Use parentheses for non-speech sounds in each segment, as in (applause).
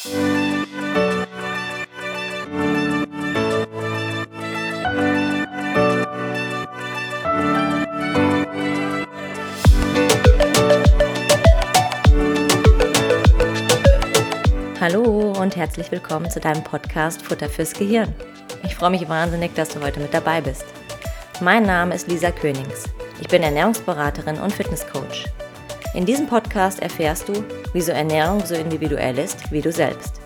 Hallo und herzlich willkommen zu deinem Podcast Futter fürs Gehirn. Ich freue mich wahnsinnig, dass du heute mit dabei bist. Mein Name ist Lisa Könings. Ich bin Ernährungsberaterin und Fitnesscoach. In diesem Podcast erfährst du, wieso Ernährung so individuell ist wie du selbst.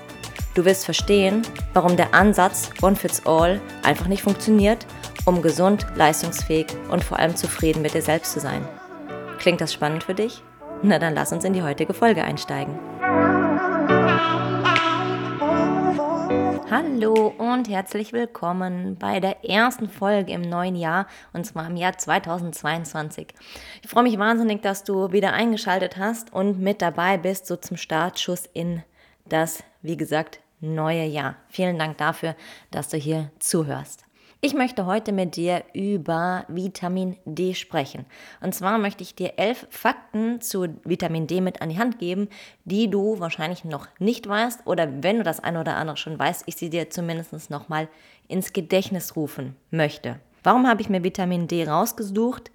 Du wirst verstehen, warum der Ansatz One Fits All einfach nicht funktioniert, um gesund, leistungsfähig und vor allem zufrieden mit dir selbst zu sein. Klingt das spannend für dich? Na dann lass uns in die heutige Folge einsteigen. Hallo und herzlich willkommen bei der ersten Folge im neuen Jahr und zwar im Jahr 2022. Ich freue mich wahnsinnig, dass du wieder eingeschaltet hast und mit dabei bist, so zum Startschuss in das, wie gesagt, neue Jahr. Vielen Dank dafür, dass du hier zuhörst. Ich möchte heute mit dir über Vitamin D sprechen. Und zwar möchte ich dir elf Fakten zu Vitamin D mit an die Hand geben, die du wahrscheinlich noch nicht weißt oder wenn du das eine oder andere schon weißt, ich sie dir zumindest nochmal ins Gedächtnis rufen möchte. Warum habe ich mir Vitamin D rausgesucht?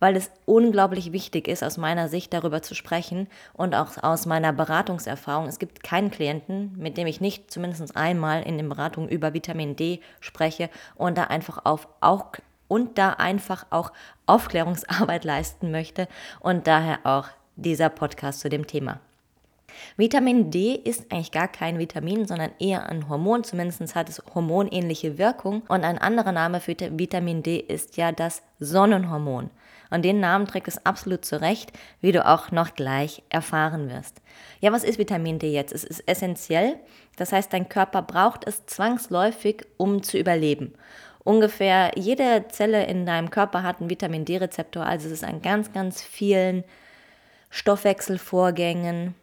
Weil es unglaublich wichtig ist, aus meiner Sicht darüber zu sprechen und auch aus meiner Beratungserfahrung. Es gibt keinen Klienten, mit dem ich nicht zumindest einmal in den Beratungen über Vitamin D spreche und da einfach auf auch und da einfach auch Aufklärungsarbeit leisten möchte und daher auch dieser Podcast zu dem Thema. Vitamin D ist eigentlich gar kein Vitamin, sondern eher ein Hormon. Zumindest hat es hormonähnliche Wirkung. Und ein anderer Name für Vitamin D ist ja das Sonnenhormon. Und den Namen trägt es absolut zurecht, wie du auch noch gleich erfahren wirst. Ja, was ist Vitamin D jetzt? Es ist essentiell. Das heißt, dein Körper braucht es zwangsläufig, um zu überleben. Ungefähr jede Zelle in deinem Körper hat einen Vitamin D-Rezeptor, also es ist an ganz, ganz vielen Stoffwechselvorgängen,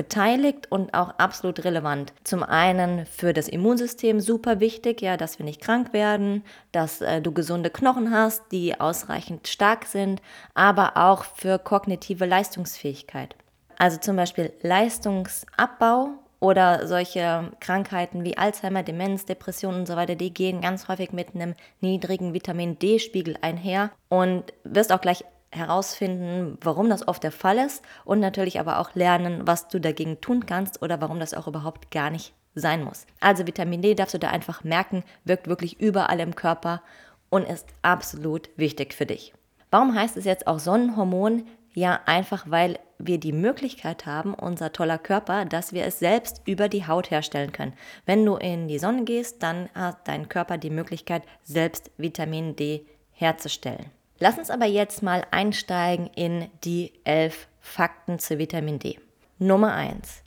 beteiligt und auch absolut relevant. Zum einen für das Immunsystem super wichtig, ja, dass wir nicht krank werden, dass äh, du gesunde Knochen hast, die ausreichend stark sind, aber auch für kognitive Leistungsfähigkeit. Also zum Beispiel Leistungsabbau oder solche Krankheiten wie Alzheimer, Demenz, Depression und so weiter, die gehen ganz häufig mit einem niedrigen Vitamin D-Spiegel einher und wirst auch gleich herausfinden, warum das oft der Fall ist und natürlich aber auch lernen, was du dagegen tun kannst oder warum das auch überhaupt gar nicht sein muss. Also Vitamin D darfst du da einfach merken, wirkt wirklich überall im Körper und ist absolut wichtig für dich. Warum heißt es jetzt auch Sonnenhormon? Ja, einfach weil wir die Möglichkeit haben, unser toller Körper, dass wir es selbst über die Haut herstellen können. Wenn du in die Sonne gehst, dann hat dein Körper die Möglichkeit, selbst Vitamin D herzustellen. Lass uns aber jetzt mal einsteigen in die elf Fakten zu Vitamin D. Nummer eins: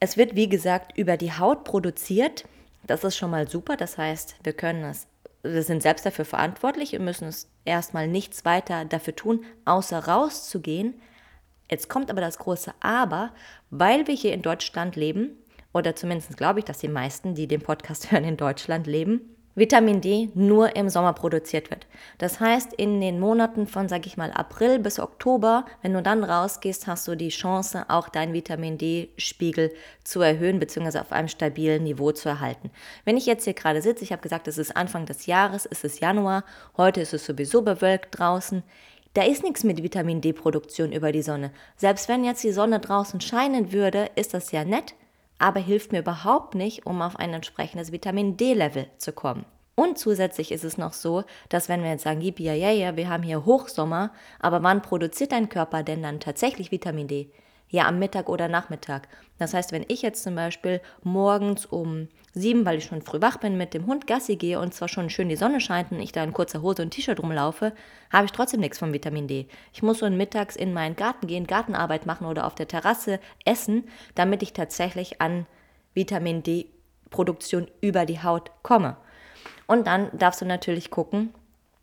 Es wird, wie gesagt, über die Haut produziert. Das ist schon mal super. Das heißt, wir können es, wir sind selbst dafür verantwortlich und müssen es erstmal nichts weiter dafür tun, außer rauszugehen. Jetzt kommt aber das große Aber, weil wir hier in Deutschland leben, oder zumindest glaube ich, dass die meisten, die den Podcast (laughs) hören, in Deutschland leben, Vitamin D nur im Sommer produziert wird. Das heißt, in den Monaten von, sag ich mal, April bis Oktober, wenn du dann rausgehst, hast du die Chance, auch deinen Vitamin D-Spiegel zu erhöhen bzw. auf einem stabilen Niveau zu erhalten. Wenn ich jetzt hier gerade sitze, ich habe gesagt, es ist Anfang des Jahres, es ist Januar, heute ist es sowieso bewölkt draußen. Da ist nichts mit Vitamin D-Produktion über die Sonne. Selbst wenn jetzt die Sonne draußen scheinen würde, ist das ja nett, aber hilft mir überhaupt nicht, um auf ein entsprechendes Vitamin D-Level zu kommen. Und zusätzlich ist es noch so, dass wenn wir jetzt sagen, ja, ja, ja, wir haben hier Hochsommer, aber wann produziert dein Körper denn dann tatsächlich Vitamin D? Ja, am Mittag oder Nachmittag. Das heißt, wenn ich jetzt zum Beispiel morgens um sieben, weil ich schon früh wach bin, mit dem Hund Gassi gehe und zwar schon schön die Sonne scheint und ich da in kurzer Hose und T-Shirt rumlaufe, habe ich trotzdem nichts von Vitamin D. Ich muss so mittags in meinen Garten gehen, Gartenarbeit machen oder auf der Terrasse essen, damit ich tatsächlich an Vitamin D-Produktion über die Haut komme. Und dann darfst du natürlich gucken,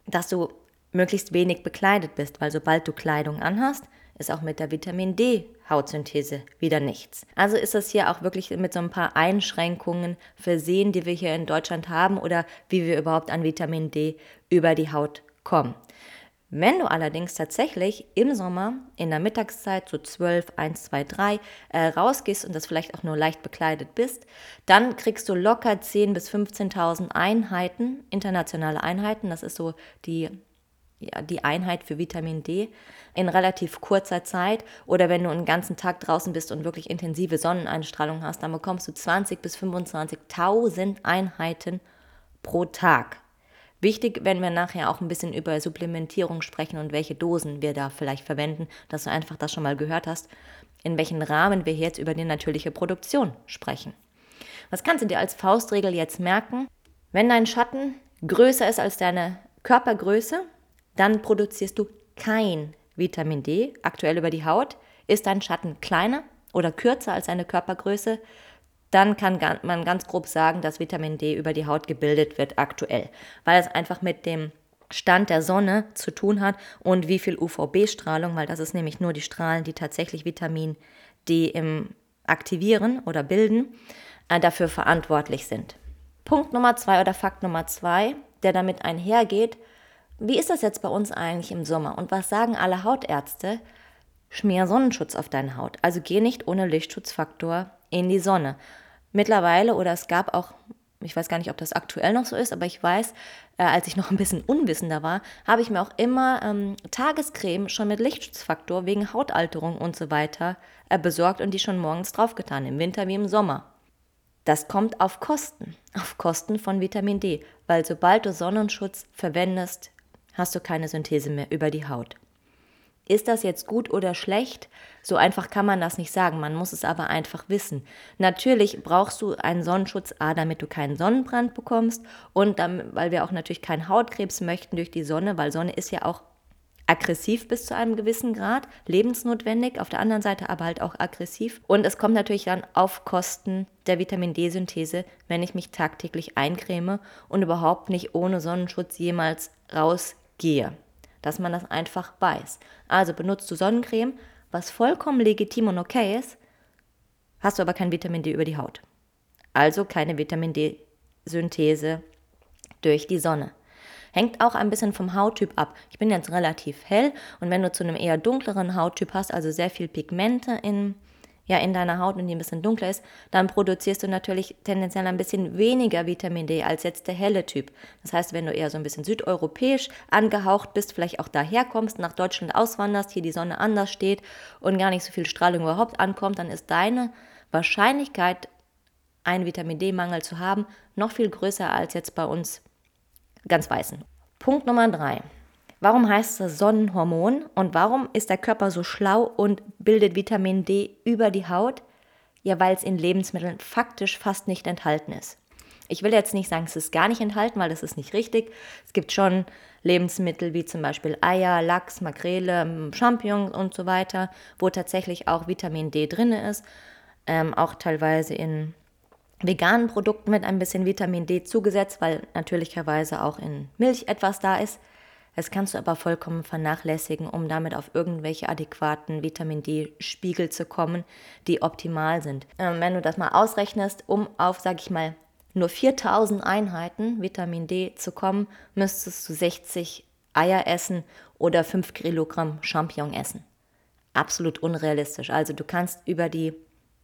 dass du möglichst wenig bekleidet bist, weil sobald du Kleidung anhast, ist auch mit der Vitamin D Hautsynthese wieder nichts. Also ist das hier auch wirklich mit so ein paar Einschränkungen versehen, die wir hier in Deutschland haben oder wie wir überhaupt an Vitamin D über die Haut kommen. Wenn du allerdings tatsächlich im Sommer in der Mittagszeit so 12, 1, 2, 3 äh, rausgehst und das vielleicht auch nur leicht bekleidet bist, dann kriegst du locker 10.000 bis 15.000 Einheiten, internationale Einheiten, das ist so die, ja, die Einheit für Vitamin D, in relativ kurzer Zeit. Oder wenn du einen ganzen Tag draußen bist und wirklich intensive Sonneneinstrahlung hast, dann bekommst du 20.000 bis 25.000 Einheiten pro Tag. Wichtig, wenn wir nachher auch ein bisschen über Supplementierung sprechen und welche Dosen wir da vielleicht verwenden, dass du einfach das schon mal gehört hast, in welchem Rahmen wir jetzt über die natürliche Produktion sprechen. Was kannst du dir als Faustregel jetzt merken? Wenn dein Schatten größer ist als deine Körpergröße, dann produzierst du kein Vitamin D aktuell über die Haut. Ist dein Schatten kleiner oder kürzer als deine Körpergröße, dann kann man ganz grob sagen, dass Vitamin D über die Haut gebildet wird aktuell, weil es einfach mit dem Stand der Sonne zu tun hat und wie viel UVB-Strahlung, weil das ist nämlich nur die Strahlen, die tatsächlich Vitamin D im aktivieren oder bilden, äh, dafür verantwortlich sind. Punkt Nummer zwei oder Fakt Nummer zwei, der damit einhergeht, wie ist das jetzt bei uns eigentlich im Sommer und was sagen alle Hautärzte? Schmier Sonnenschutz auf deine Haut. Also geh nicht ohne Lichtschutzfaktor in die Sonne. Mittlerweile, oder es gab auch, ich weiß gar nicht, ob das aktuell noch so ist, aber ich weiß, äh, als ich noch ein bisschen unwissender war, habe ich mir auch immer ähm, Tagescreme schon mit Lichtschutzfaktor wegen Hautalterung und so weiter äh, besorgt und die schon morgens draufgetan, im Winter wie im Sommer. Das kommt auf Kosten, auf Kosten von Vitamin D, weil sobald du Sonnenschutz verwendest, hast du keine Synthese mehr über die Haut. Ist das jetzt gut oder schlecht? So einfach kann man das nicht sagen, man muss es aber einfach wissen. Natürlich brauchst du einen Sonnenschutz, A, damit du keinen Sonnenbrand bekommst und dann, weil wir auch natürlich keinen Hautkrebs möchten durch die Sonne, weil Sonne ist ja auch aggressiv bis zu einem gewissen Grad, lebensnotwendig, auf der anderen Seite aber halt auch aggressiv. Und es kommt natürlich dann auf Kosten der Vitamin D-Synthese, wenn ich mich tagtäglich eincreme und überhaupt nicht ohne Sonnenschutz jemals rausgehe dass man das einfach weiß. Also benutzt du Sonnencreme, was vollkommen legitim und okay ist, hast du aber kein Vitamin D über die Haut. Also keine Vitamin D-Synthese durch die Sonne. Hängt auch ein bisschen vom Hauttyp ab. Ich bin jetzt relativ hell und wenn du zu einem eher dunkleren Hauttyp hast, also sehr viel Pigmente in ja in deiner Haut und die ein bisschen dunkler ist, dann produzierst du natürlich tendenziell ein bisschen weniger Vitamin D als jetzt der helle Typ. Das heißt, wenn du eher so ein bisschen südeuropäisch angehaucht bist, vielleicht auch daher kommst, nach Deutschland auswanderst, hier die Sonne anders steht und gar nicht so viel Strahlung überhaupt ankommt, dann ist deine Wahrscheinlichkeit, einen Vitamin D-Mangel zu haben, noch viel größer als jetzt bei uns ganz Weißen. Punkt Nummer drei. Warum heißt es Sonnenhormon und warum ist der Körper so schlau und bildet Vitamin D über die Haut? Ja, weil es in Lebensmitteln faktisch fast nicht enthalten ist. Ich will jetzt nicht sagen, es ist gar nicht enthalten, weil das ist nicht richtig. Es gibt schon Lebensmittel wie zum Beispiel Eier, Lachs, Makrele, Champignons und so weiter, wo tatsächlich auch Vitamin D drin ist. Ähm, auch teilweise in veganen Produkten mit ein bisschen Vitamin D zugesetzt, weil natürlicherweise auch in Milch etwas da ist. Das kannst du aber vollkommen vernachlässigen, um damit auf irgendwelche adäquaten Vitamin D-Spiegel zu kommen, die optimal sind. Ähm, wenn du das mal ausrechnest, um auf, sag ich mal, nur 4000 Einheiten Vitamin D zu kommen, müsstest du 60 Eier essen oder 5 Kilogramm Champignon essen. Absolut unrealistisch. Also du kannst über die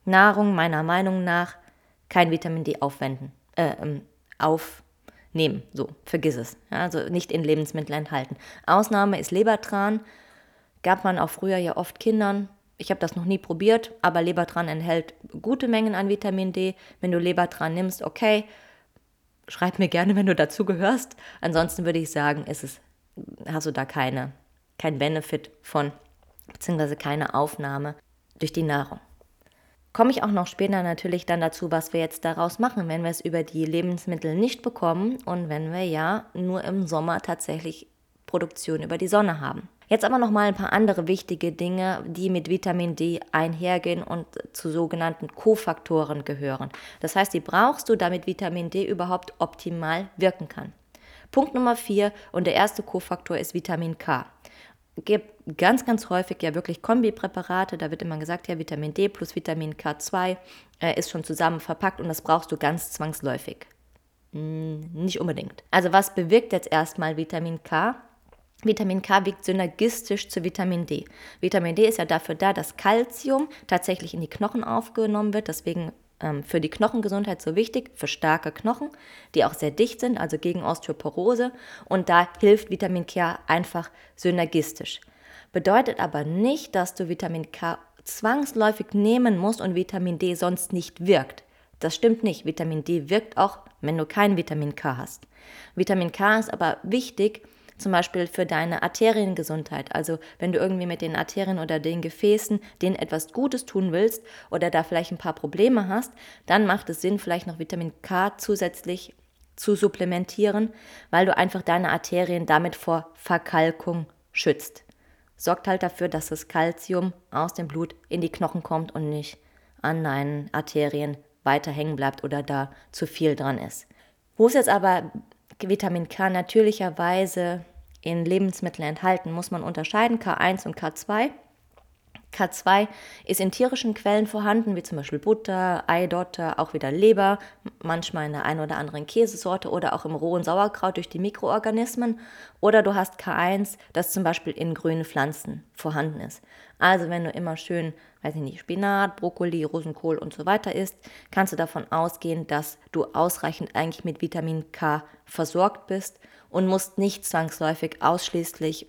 Nahrung meiner Meinung nach kein Vitamin D aufwenden, äh, ähm, auf, nehmen. So, vergiss es. Ja, also nicht in Lebensmitteln enthalten. Ausnahme ist Lebertran. Gab man auch früher ja oft Kindern. Ich habe das noch nie probiert, aber Lebertran enthält gute Mengen an Vitamin D. Wenn du Lebertran nimmst, okay, schreib mir gerne, wenn du dazu gehörst. Ansonsten würde ich sagen, ist es, hast du da keine, kein Benefit von, beziehungsweise keine Aufnahme durch die Nahrung komme ich auch noch später natürlich dann dazu, was wir jetzt daraus machen, wenn wir es über die Lebensmittel nicht bekommen und wenn wir ja nur im Sommer tatsächlich Produktion über die Sonne haben. Jetzt aber noch mal ein paar andere wichtige Dinge, die mit Vitamin D einhergehen und zu sogenannten Kofaktoren gehören. Das heißt, die brauchst du, damit Vitamin D überhaupt optimal wirken kann. Punkt Nummer vier und der erste Kofaktor ist Vitamin K gibt ganz, ganz häufig ja wirklich Kombipräparate. Da wird immer gesagt, ja, Vitamin D plus Vitamin K2 äh, ist schon zusammen verpackt und das brauchst du ganz zwangsläufig. Hm, nicht unbedingt. Also was bewirkt jetzt erstmal Vitamin K? Vitamin K wirkt synergistisch zu Vitamin D. Vitamin D ist ja dafür da, dass Kalzium tatsächlich in die Knochen aufgenommen wird. Deswegen ähm, für die Knochengesundheit so wichtig, für starke Knochen, die auch sehr dicht sind, also gegen Osteoporose. Und da hilft Vitamin K einfach synergistisch. Bedeutet aber nicht, dass du Vitamin K zwangsläufig nehmen musst und Vitamin D sonst nicht wirkt. Das stimmt nicht. Vitamin D wirkt auch, wenn du kein Vitamin K hast. Vitamin K ist aber wichtig, zum Beispiel für deine Arteriengesundheit. Also wenn du irgendwie mit den Arterien oder den Gefäßen denen etwas Gutes tun willst oder da vielleicht ein paar Probleme hast, dann macht es Sinn, vielleicht noch Vitamin K zusätzlich zu supplementieren, weil du einfach deine Arterien damit vor Verkalkung schützt. Sorgt halt dafür, dass das Kalzium aus dem Blut in die Knochen kommt und nicht an deinen Arterien weiter hängen bleibt oder da zu viel dran ist. Wo es jetzt aber Vitamin K natürlicherweise in Lebensmitteln enthalten, muss man unterscheiden K1 und K2. K2 ist in tierischen Quellen vorhanden, wie zum Beispiel Butter, Eidotter, auch wieder Leber, manchmal in der einen oder anderen Käsesorte oder auch im rohen Sauerkraut durch die Mikroorganismen. Oder du hast K1, das zum Beispiel in grünen Pflanzen vorhanden ist. Also wenn du immer schön, weiß ich nicht, Spinat, Brokkoli, Rosenkohl und so weiter isst, kannst du davon ausgehen, dass du ausreichend eigentlich mit Vitamin K versorgt bist und musst nicht zwangsläufig ausschließlich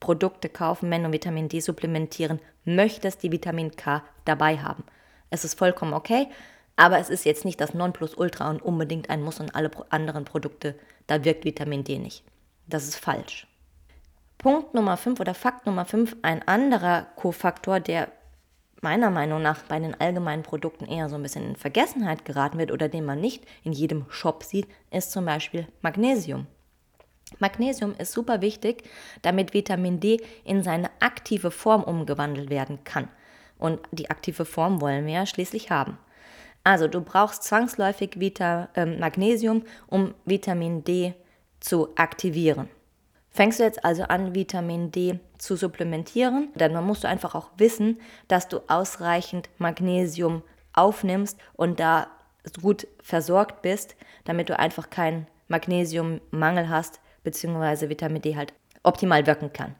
Produkte kaufen, wenn du Vitamin D supplementieren möchtest, die Vitamin K dabei haben. Es ist vollkommen okay, aber es ist jetzt nicht das Nonplusultra und unbedingt ein Muss und alle anderen Produkte, da wirkt Vitamin D nicht. Das ist falsch. Punkt Nummer 5 oder Fakt Nummer 5, ein anderer Kofaktor, der meiner Meinung nach bei den allgemeinen Produkten eher so ein bisschen in Vergessenheit geraten wird oder den man nicht in jedem Shop sieht, ist zum Beispiel Magnesium. Magnesium ist super wichtig, damit Vitamin D in seine aktive Form umgewandelt werden kann. Und die aktive Form wollen wir ja schließlich haben. Also du brauchst zwangsläufig Vita, äh, Magnesium, um Vitamin D zu aktivieren. Fängst du jetzt also an, Vitamin D zu supplementieren, dann musst du einfach auch wissen, dass du ausreichend Magnesium aufnimmst und da gut versorgt bist, damit du einfach keinen Magnesiummangel hast, bzw. Vitamin D halt optimal wirken kann.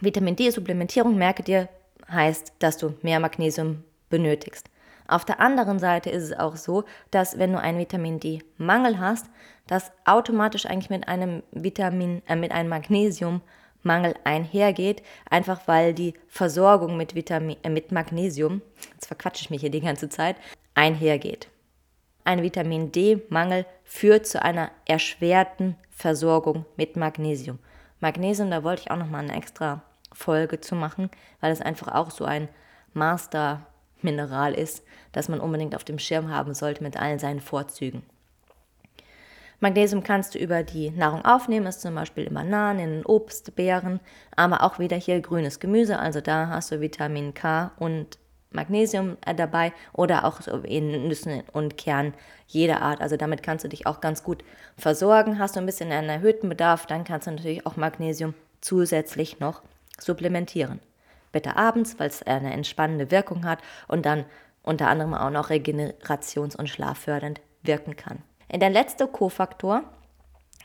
Vitamin D-Supplementierung, merke dir, heißt, dass du mehr Magnesium benötigst. Auf der anderen Seite ist es auch so, dass wenn du einen Vitamin D-Mangel hast, das automatisch eigentlich mit einem Vitamin, äh, mit einem Magnesiummangel einhergeht, einfach weil die Versorgung mit, Vitamin, äh, mit Magnesium, jetzt verquatsche ich mich hier die ganze Zeit, einhergeht. Ein Vitamin D-Mangel führt zu einer erschwerten Versorgung mit Magnesium. Magnesium, da wollte ich auch nochmal eine extra Folge zu machen, weil es einfach auch so ein Master-Mineral ist, das man unbedingt auf dem Schirm haben sollte mit allen seinen Vorzügen. Magnesium kannst du über die Nahrung aufnehmen, ist zum Beispiel in Bananen, in Obst, Beeren, aber auch wieder hier grünes Gemüse, also da hast du Vitamin K und Magnesium äh, dabei oder auch in Nüssen und Kernen jeder Art. Also damit kannst du dich auch ganz gut versorgen. Hast du ein bisschen einen erhöhten Bedarf, dann kannst du natürlich auch Magnesium zusätzlich noch supplementieren. Bitte abends, weil es eine entspannende Wirkung hat und dann unter anderem auch noch regenerations- und schlaffördernd wirken kann. Der letzte Kofaktor,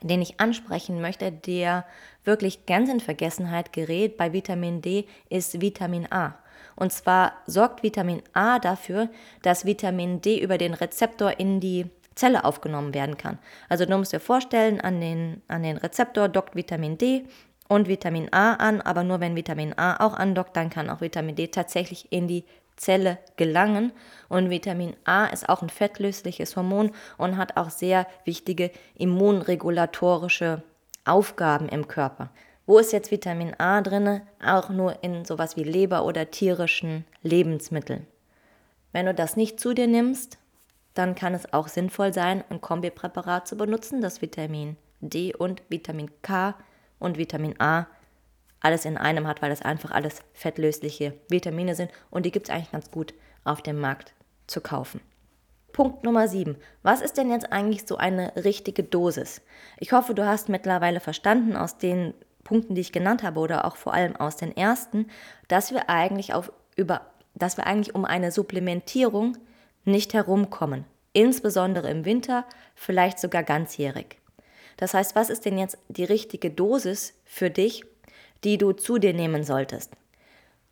den ich ansprechen möchte, der wirklich ganz in Vergessenheit gerät bei Vitamin D, ist Vitamin A. Und zwar sorgt Vitamin A dafür, dass Vitamin D über den Rezeptor in die Zelle aufgenommen werden kann. Also du musst dir vorstellen, an den, an den Rezeptor dockt Vitamin D und Vitamin A an, aber nur wenn Vitamin A auch andockt, dann kann auch Vitamin D tatsächlich in die Zelle gelangen. Und Vitamin A ist auch ein fettlösliches Hormon und hat auch sehr wichtige immunregulatorische Aufgaben im Körper. Wo ist jetzt Vitamin A drin? Auch nur in sowas wie Leber oder tierischen Lebensmitteln. Wenn du das nicht zu dir nimmst, dann kann es auch sinnvoll sein, ein Kombipräparat zu benutzen, das Vitamin D und Vitamin K und Vitamin A alles in einem hat, weil das einfach alles fettlösliche Vitamine sind und die gibt es eigentlich ganz gut auf dem Markt zu kaufen. Punkt Nummer 7. Was ist denn jetzt eigentlich so eine richtige Dosis? Ich hoffe, du hast mittlerweile verstanden aus den Punkten, die ich genannt habe, oder auch vor allem aus den ersten, dass wir eigentlich auf über, dass wir eigentlich um eine Supplementierung nicht herumkommen. Insbesondere im Winter, vielleicht sogar ganzjährig. Das heißt, was ist denn jetzt die richtige Dosis für dich, die du zu dir nehmen solltest?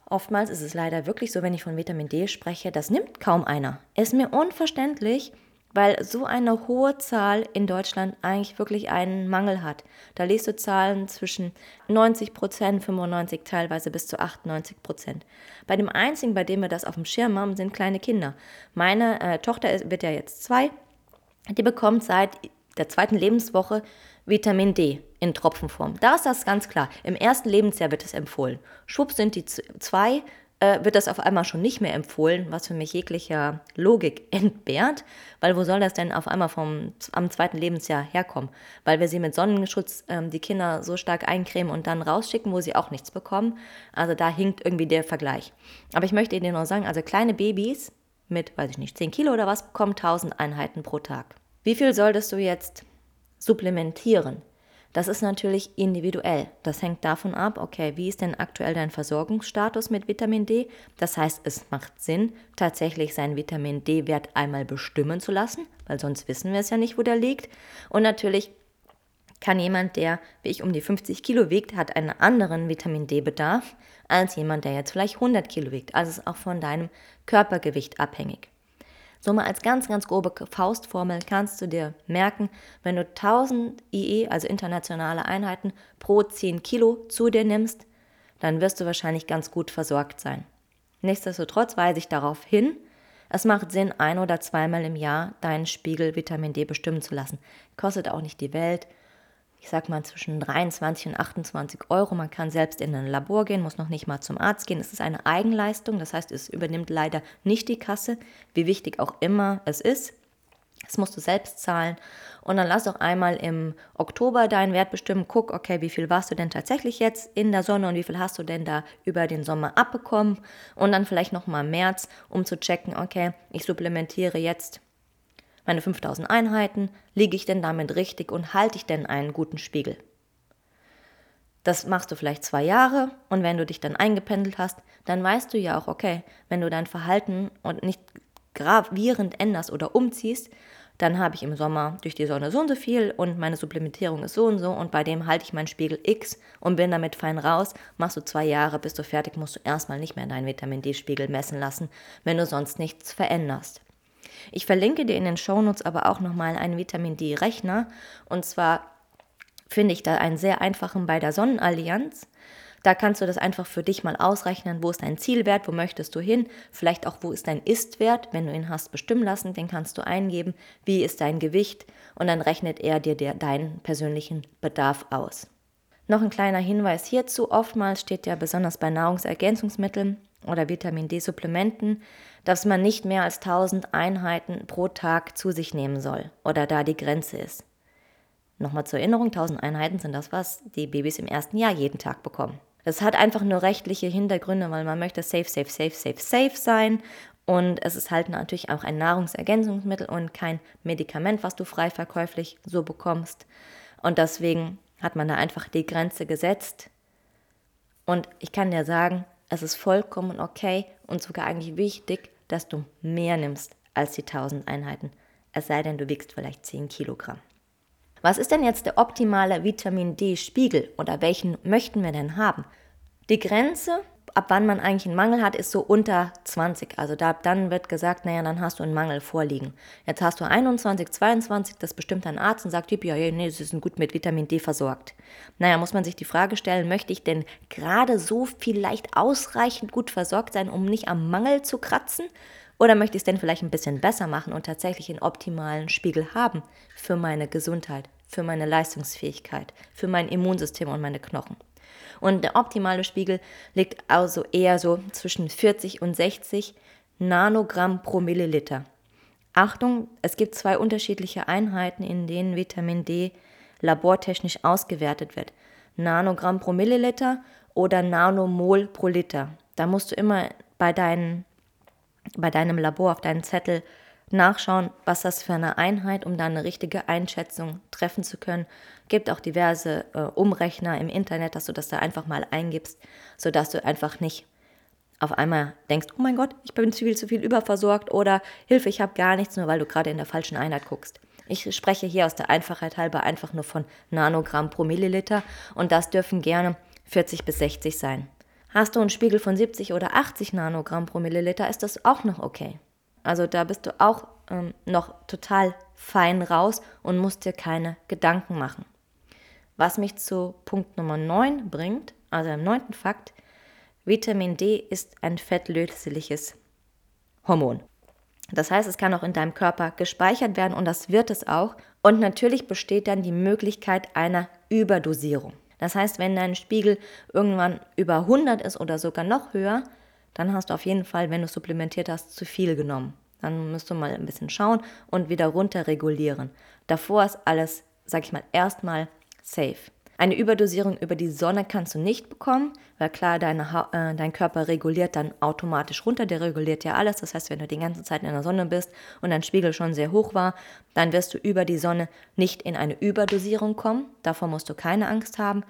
Oftmals ist es leider wirklich so, wenn ich von Vitamin D spreche, das nimmt kaum einer. Ist mir unverständlich, weil so eine hohe Zahl in Deutschland eigentlich wirklich einen Mangel hat. Da liest du Zahlen zwischen 90 Prozent, 95, teilweise bis zu 98 Prozent. Bei dem einzigen, bei dem wir das auf dem Schirm haben, sind kleine Kinder. Meine äh, Tochter ist, wird ja jetzt zwei. Die bekommt seit der zweiten Lebenswoche Vitamin D in Tropfenform. Da ist das ganz klar. Im ersten Lebensjahr wird es empfohlen. Schwupp sind die zwei, äh, wird das auf einmal schon nicht mehr empfohlen, was für mich jeglicher Logik entbehrt, weil wo soll das denn auf einmal vom, am zweiten Lebensjahr herkommen? Weil wir sie mit Sonnenschutz ähm, die Kinder so stark eincremen und dann rausschicken, wo sie auch nichts bekommen. Also da hinkt irgendwie der Vergleich. Aber ich möchte Ihnen nur sagen, also kleine Babys mit, weiß ich nicht, 10 Kilo oder was, bekommen 1000 Einheiten pro Tag. Wie viel solltest du jetzt supplementieren? Das ist natürlich individuell. Das hängt davon ab, okay, wie ist denn aktuell dein Versorgungsstatus mit Vitamin D? Das heißt, es macht Sinn, tatsächlich seinen Vitamin D-Wert einmal bestimmen zu lassen, weil sonst wissen wir es ja nicht, wo der liegt. Und natürlich kann jemand, der wie ich um die 50 Kilo wiegt, hat einen anderen Vitamin D-Bedarf als jemand, der jetzt vielleicht 100 Kilo wiegt. Also ist auch von deinem Körpergewicht abhängig. So mal als ganz, ganz grobe Faustformel kannst du dir merken, wenn du 1000 IE, also internationale Einheiten, pro 10 Kilo zu dir nimmst, dann wirst du wahrscheinlich ganz gut versorgt sein. Nichtsdestotrotz weise ich darauf hin, es macht Sinn, ein oder zweimal im Jahr deinen Spiegel Vitamin D bestimmen zu lassen. Kostet auch nicht die Welt ich sag mal, zwischen 23 und 28 Euro. Man kann selbst in ein Labor gehen, muss noch nicht mal zum Arzt gehen. Es ist eine Eigenleistung, das heißt, es übernimmt leider nicht die Kasse, wie wichtig auch immer es ist. Das musst du selbst zahlen. Und dann lass doch einmal im Oktober deinen Wert bestimmen. Guck, okay, wie viel warst du denn tatsächlich jetzt in der Sonne und wie viel hast du denn da über den Sommer abbekommen? Und dann vielleicht nochmal im März, um zu checken, okay, ich supplementiere jetzt meine 5000 Einheiten, liege ich denn damit richtig und halte ich denn einen guten Spiegel? Das machst du vielleicht zwei Jahre und wenn du dich dann eingependelt hast, dann weißt du ja auch, okay, wenn du dein Verhalten und nicht gravierend änderst oder umziehst, dann habe ich im Sommer durch die Sonne so und so viel und meine Supplementierung ist so und so und bei dem halte ich meinen Spiegel X und bin damit fein raus. Machst du zwei Jahre, bist du fertig, musst du erstmal nicht mehr deinen Vitamin D-Spiegel messen lassen, wenn du sonst nichts veränderst. Ich verlinke dir in den Shownotes aber auch nochmal einen Vitamin D-Rechner. Und zwar finde ich da einen sehr einfachen bei der Sonnenallianz. Da kannst du das einfach für dich mal ausrechnen, wo ist dein Zielwert, wo möchtest du hin, vielleicht auch wo ist dein Istwert, wenn du ihn hast bestimmen lassen, den kannst du eingeben, wie ist dein Gewicht und dann rechnet er dir der, deinen persönlichen Bedarf aus. Noch ein kleiner Hinweis hierzu, oftmals steht ja besonders bei Nahrungsergänzungsmitteln oder Vitamin D-Supplementen, dass man nicht mehr als 1000 Einheiten pro Tag zu sich nehmen soll oder da die Grenze ist. Nochmal zur Erinnerung, 1000 Einheiten sind das, was die Babys im ersten Jahr jeden Tag bekommen. Das hat einfach nur rechtliche Hintergründe, weil man möchte safe, safe, safe, safe, safe sein. Und es ist halt natürlich auch ein Nahrungsergänzungsmittel und kein Medikament, was du frei verkäuflich so bekommst. Und deswegen hat man da einfach die Grenze gesetzt. Und ich kann dir sagen, es ist vollkommen okay und sogar eigentlich wichtig, dass du mehr nimmst als die 1000 Einheiten. Es sei denn, du wiegst vielleicht 10 Kilogramm. Was ist denn jetzt der optimale Vitamin D-Spiegel oder welchen möchten wir denn haben? Die Grenze ab wann man eigentlich einen Mangel hat, ist so unter 20. Also da, dann wird gesagt, naja, dann hast du einen Mangel vorliegen. Jetzt hast du 21, 22, das bestimmt ein Arzt und sagt, ja, ja, nee, sie sind gut mit Vitamin D versorgt. Naja, muss man sich die Frage stellen, möchte ich denn gerade so vielleicht ausreichend gut versorgt sein, um nicht am Mangel zu kratzen? Oder möchte ich es denn vielleicht ein bisschen besser machen und tatsächlich einen optimalen Spiegel haben für meine Gesundheit, für meine Leistungsfähigkeit, für mein Immunsystem und meine Knochen? Und der optimale Spiegel liegt also eher so zwischen 40 und 60 Nanogramm pro Milliliter. Achtung, es gibt zwei unterschiedliche Einheiten, in denen Vitamin D labortechnisch ausgewertet wird. Nanogramm pro Milliliter oder Nanomol pro Liter. Da musst du immer bei, deinen, bei deinem Labor auf deinen Zettel nachschauen, was das für eine Einheit, um da eine richtige Einschätzung treffen zu können. Gibt auch diverse äh, Umrechner im Internet, dass du das da einfach mal eingibst, sodass du einfach nicht auf einmal denkst, oh mein Gott, ich bin viel zu viel überversorgt oder Hilfe, ich habe gar nichts, nur weil du gerade in der falschen Einheit guckst. Ich spreche hier aus der Einfachheit halber einfach nur von Nanogramm pro Milliliter und das dürfen gerne 40 bis 60 sein. Hast du einen Spiegel von 70 oder 80 Nanogramm pro Milliliter, ist das auch noch okay. Also da bist du auch ähm, noch total fein raus und musst dir keine Gedanken machen. Was mich zu Punkt Nummer 9 bringt, also im neunten Fakt, Vitamin D ist ein fettlösliches Hormon. Das heißt, es kann auch in deinem Körper gespeichert werden und das wird es auch. Und natürlich besteht dann die Möglichkeit einer Überdosierung. Das heißt, wenn dein Spiegel irgendwann über 100 ist oder sogar noch höher, dann hast du auf jeden Fall, wenn du supplementiert hast, zu viel genommen. Dann musst du mal ein bisschen schauen und wieder runter regulieren. Davor ist alles, sag ich mal, erstmal safe. Eine Überdosierung über die Sonne kannst du nicht bekommen, weil klar, deine, äh, dein Körper reguliert dann automatisch runter, der reguliert ja alles. Das heißt, wenn du die ganze Zeit in der Sonne bist und dein Spiegel schon sehr hoch war, dann wirst du über die Sonne nicht in eine Überdosierung kommen. Davor musst du keine Angst haben.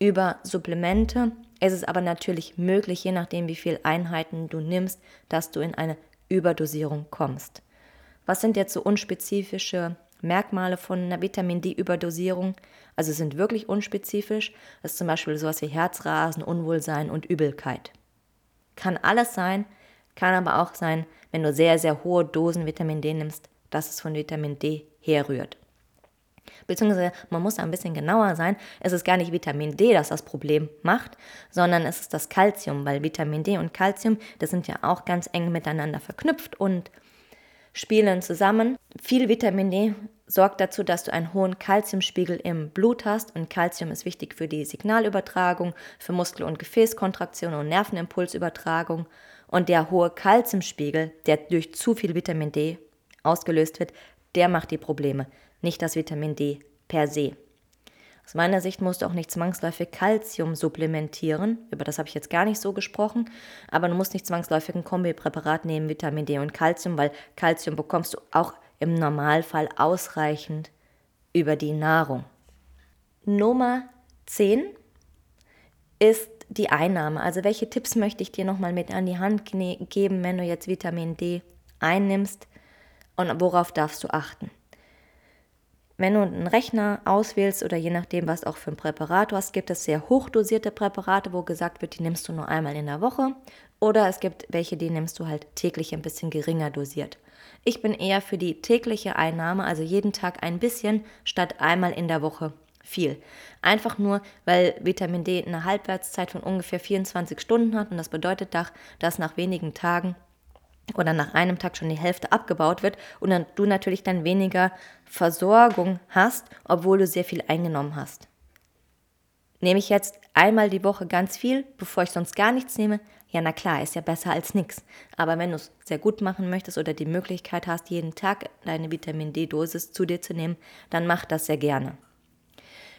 Über Supplemente ist es aber natürlich möglich, je nachdem, wie viele Einheiten du nimmst, dass du in eine Überdosierung kommst. Was sind jetzt so unspezifische Merkmale von einer Vitamin D-Überdosierung? Also sind wirklich unspezifisch. Das ist zum Beispiel sowas wie Herzrasen, Unwohlsein und Übelkeit. Kann alles sein, kann aber auch sein, wenn du sehr, sehr hohe Dosen Vitamin D nimmst, dass es von Vitamin D herrührt. Beziehungsweise man muss ein bisschen genauer sein. Es ist gar nicht Vitamin D, das das Problem macht, sondern es ist das Kalzium, weil Vitamin D und Kalzium, das sind ja auch ganz eng miteinander verknüpft und spielen zusammen. Viel Vitamin D sorgt dazu, dass du einen hohen Kalziumspiegel im Blut hast und Kalzium ist wichtig für die Signalübertragung, für Muskel- und Gefäßkontraktion und Nervenimpulsübertragung und der hohe Kalziumspiegel, der durch zu viel Vitamin D ausgelöst wird, der macht die Probleme nicht das Vitamin D per se. Aus meiner Sicht musst du auch nicht zwangsläufig Kalzium supplementieren. Über das habe ich jetzt gar nicht so gesprochen. Aber du musst nicht zwangsläufig ein Kombipräparat nehmen, Vitamin D und Kalzium, weil Kalzium bekommst du auch im Normalfall ausreichend über die Nahrung. Nummer 10 ist die Einnahme. Also welche Tipps möchte ich dir nochmal mit an die Hand geben, wenn du jetzt Vitamin D einnimmst und worauf darfst du achten? Wenn du einen Rechner auswählst oder je nachdem, was auch für ein Präparat du hast, gibt es sehr hochdosierte Präparate, wo gesagt wird, die nimmst du nur einmal in der Woche. Oder es gibt welche, die nimmst du halt täglich ein bisschen geringer dosiert. Ich bin eher für die tägliche Einnahme, also jeden Tag ein bisschen statt einmal in der Woche viel. Einfach nur, weil Vitamin D eine Halbwertszeit von ungefähr 24 Stunden hat und das bedeutet, dass nach wenigen Tagen oder nach einem Tag schon die Hälfte abgebaut wird und dann du natürlich dann weniger Versorgung hast, obwohl du sehr viel eingenommen hast. Nehme ich jetzt einmal die Woche ganz viel, bevor ich sonst gar nichts nehme? Ja, na klar, ist ja besser als nichts. Aber wenn du es sehr gut machen möchtest oder die Möglichkeit hast, jeden Tag deine Vitamin D-Dosis zu dir zu nehmen, dann mach das sehr gerne.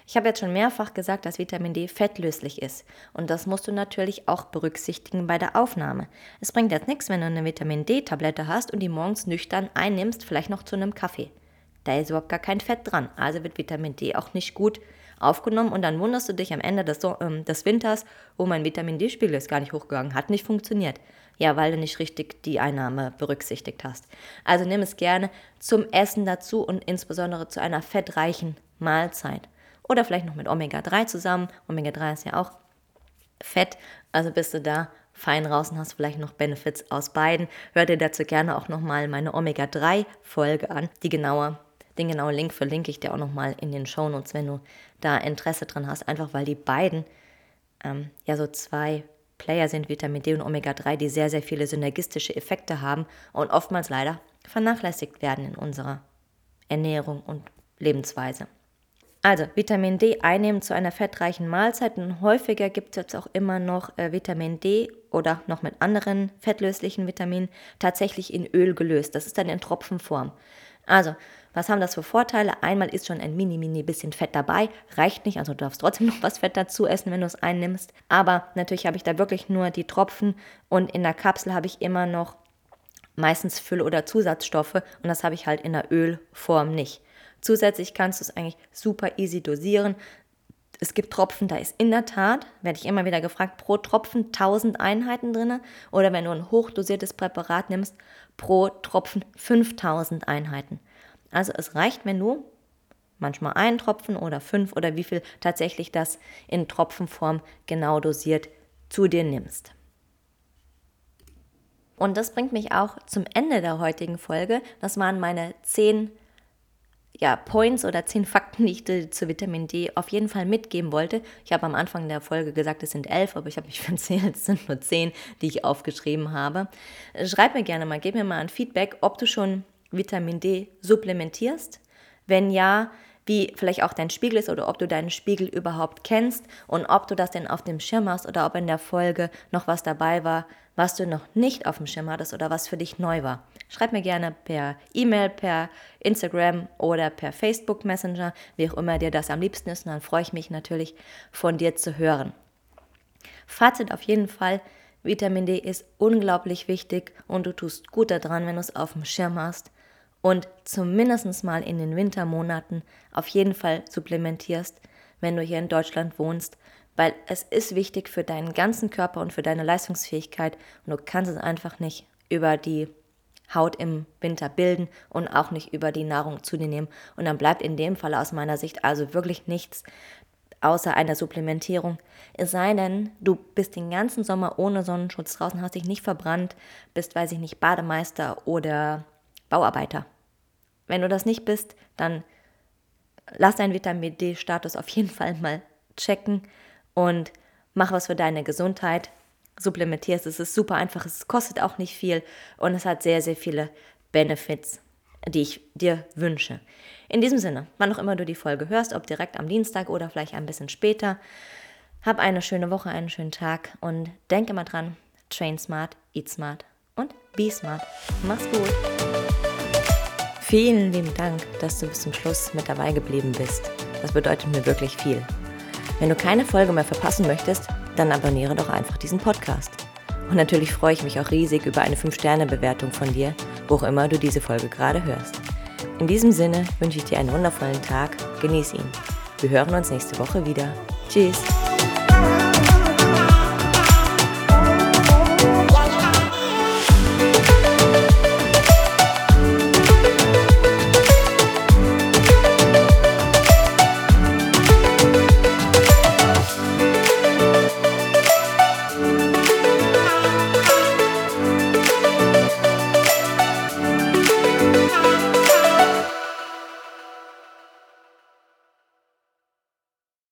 Ich habe jetzt schon mehrfach gesagt, dass Vitamin D fettlöslich ist. Und das musst du natürlich auch berücksichtigen bei der Aufnahme. Es bringt jetzt nichts, wenn du eine Vitamin D-Tablette hast und die morgens nüchtern einnimmst, vielleicht noch zu einem Kaffee. Da ist überhaupt gar kein Fett dran. Also wird Vitamin D auch nicht gut aufgenommen und dann wunderst du dich am Ende des, äh, des Winters, oh, mein Vitamin D-Spiegel ist gar nicht hochgegangen, hat nicht funktioniert. Ja, weil du nicht richtig die Einnahme berücksichtigt hast. Also nimm es gerne zum Essen dazu und insbesondere zu einer fettreichen Mahlzeit. Oder vielleicht noch mit Omega-3 zusammen. Omega-3 ist ja auch Fett, also bist du da fein raus und hast vielleicht noch Benefits aus beiden. Hör dir dazu gerne auch nochmal meine Omega-3-Folge an. Die genaue, den genauen Link verlinke ich dir auch nochmal in den Shownotes, wenn du da Interesse dran hast. Einfach weil die beiden ähm, ja so zwei Player sind, Vitamin D und Omega-3, die sehr, sehr viele synergistische Effekte haben und oftmals leider vernachlässigt werden in unserer Ernährung und Lebensweise. Also Vitamin D einnehmen zu einer fettreichen Mahlzeit und häufiger gibt es jetzt auch immer noch äh, Vitamin D oder noch mit anderen fettlöslichen Vitaminen tatsächlich in Öl gelöst. Das ist dann in Tropfenform. Also, was haben das für Vorteile? Einmal ist schon ein mini, mini bisschen Fett dabei, reicht nicht, also du darfst trotzdem (laughs) noch was Fett dazu essen, wenn du es einnimmst. Aber natürlich habe ich da wirklich nur die Tropfen und in der Kapsel habe ich immer noch meistens Füll- oder Zusatzstoffe und das habe ich halt in der Ölform nicht. Zusätzlich kannst du es eigentlich super easy dosieren. Es gibt Tropfen, da ist in der Tat, werde ich immer wieder gefragt, pro Tropfen 1000 Einheiten drin. Oder wenn du ein hochdosiertes Präparat nimmst, pro Tropfen 5000 Einheiten. Also es reicht, wenn du manchmal einen Tropfen oder fünf oder wie viel tatsächlich das in Tropfenform genau dosiert zu dir nimmst. Und das bringt mich auch zum Ende der heutigen Folge. Das waren meine zehn ja, Points oder zehn Fakten, die ich dir zu Vitamin D auf jeden Fall mitgeben wollte. Ich habe am Anfang der Folge gesagt, es sind elf, aber ich habe mich (laughs) verzählt, es sind nur zehn, die ich aufgeschrieben habe. Schreib mir gerne mal, gib mir mal ein Feedback, ob du schon Vitamin D supplementierst. Wenn ja, wie vielleicht auch dein Spiegel ist oder ob du deinen Spiegel überhaupt kennst und ob du das denn auf dem Schirm hast oder ob in der Folge noch was dabei war, was du noch nicht auf dem Schirm hattest oder was für dich neu war. Schreib mir gerne per E-Mail, per Instagram oder per Facebook Messenger, wie auch immer dir das am liebsten ist. Und dann freue ich mich natürlich von dir zu hören. Fazit auf jeden Fall, Vitamin D ist unglaublich wichtig und du tust gut daran, wenn du es auf dem Schirm hast und zumindest mal in den Wintermonaten auf jeden Fall supplementierst, wenn du hier in Deutschland wohnst, weil es ist wichtig für deinen ganzen Körper und für deine Leistungsfähigkeit und du kannst es einfach nicht über die Haut im Winter bilden und auch nicht über die Nahrung zu dir nehmen. Und dann bleibt in dem Fall aus meiner Sicht also wirklich nichts außer einer Supplementierung. Es sei denn, du bist den ganzen Sommer ohne Sonnenschutz draußen, hast dich nicht verbrannt, bist, weiß ich nicht, Bademeister oder Bauarbeiter. Wenn du das nicht bist, dann lass deinen Vitamin D-Status auf jeden Fall mal checken und mach was für deine Gesundheit. Supplementierst, es ist super einfach, es kostet auch nicht viel und es hat sehr, sehr viele Benefits, die ich dir wünsche. In diesem Sinne, wann auch immer du die Folge hörst, ob direkt am Dienstag oder vielleicht ein bisschen später, hab eine schöne Woche, einen schönen Tag und denke mal dran, train smart, eat smart und be smart. Mach's gut. Vielen lieben Dank, dass du bis zum Schluss mit dabei geblieben bist. Das bedeutet mir wirklich viel. Wenn du keine Folge mehr verpassen möchtest, dann abonniere doch einfach diesen Podcast. Und natürlich freue ich mich auch riesig über eine 5-Sterne-Bewertung von dir, wo auch immer du diese Folge gerade hörst. In diesem Sinne wünsche ich dir einen wundervollen Tag, genieß ihn. Wir hören uns nächste Woche wieder. Tschüss!